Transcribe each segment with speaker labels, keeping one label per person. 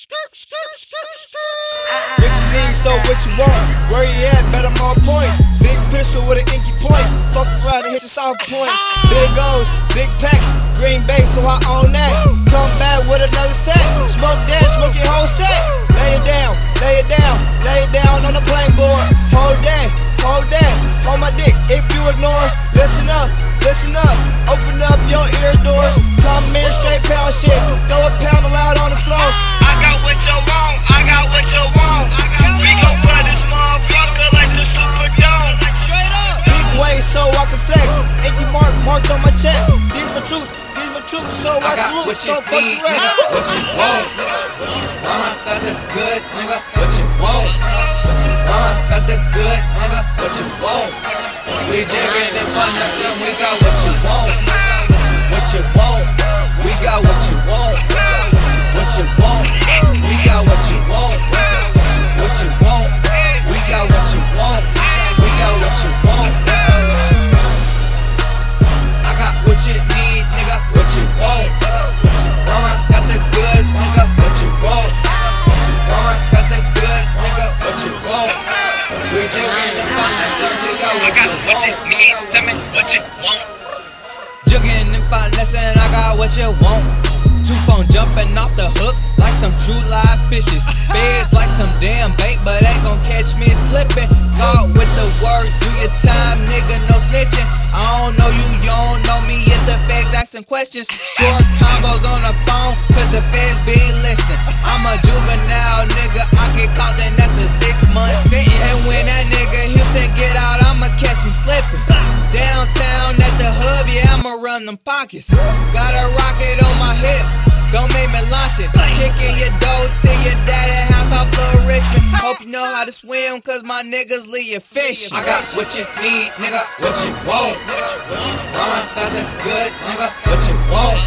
Speaker 1: Skirt, skirt, skirt, ah, skirt. What you need, so what you want? Where you at? Bet I'm on point. Big pistol with an inky point. Fuck around and hit your soft point. Big goals, big packs, Green Bay, so I own that. Come back with another set. Smoke that, smoke your whole set. Lay it down, lay it down, lay it down on the playing board. Hold that, hold that, hold my dick if you ignore. Listen up, listen up, open up your ear doors. Come in straight pound shit, throw a pound loud marked on my check. These my troops, these my troops, so I,
Speaker 2: I
Speaker 1: salute. So
Speaker 2: you
Speaker 1: fuck the rest.
Speaker 2: nigga. What you want? What you want? Got the goods, nigga. What you want? What you want? Got the goods, nigga. What you want? We jigging and nothing. We got what you want. What you want? We got what you want. I got what you want.
Speaker 3: need, tell me what you want.
Speaker 2: Jugging and finessing, I got what you want. Two phone jumping off the hook like some true live fishes. Feds like some damn bait, but ain't gon' catch me slipping. Caught with the word, do your time, nigga, no snitching. I don't know you, you don't know me. If the feds asking questions, short combos on the phone, cause the feds be listening. I'm a I'ma them pockets. Got a rocket on my hip, don't make me launch it. Kicking your dough to your daddy house off of Richmond. Hope you know how to swim, cause my niggas leave you fish. I got what you need, nigga, what you want. What you got the goods, nigga, what you want.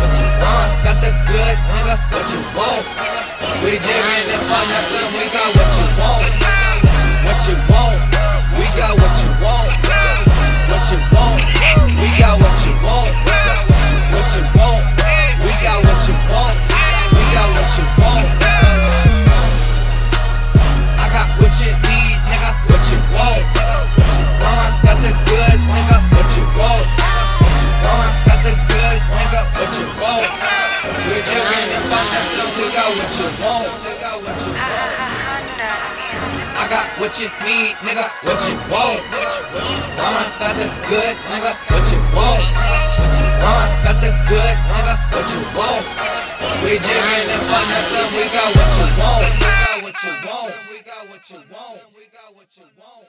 Speaker 2: What you want, got the goods, nigga, what you want. We jigging and finessing, we got what you want. What you want, want. I got what you need, nigga. What you want? What you want? Got the goods, nigga. What you want? What you want? Got the goods, nigga. What you want? We just jigging and finessing, we got what you want. We got what you want. We got what you want. We got what you want.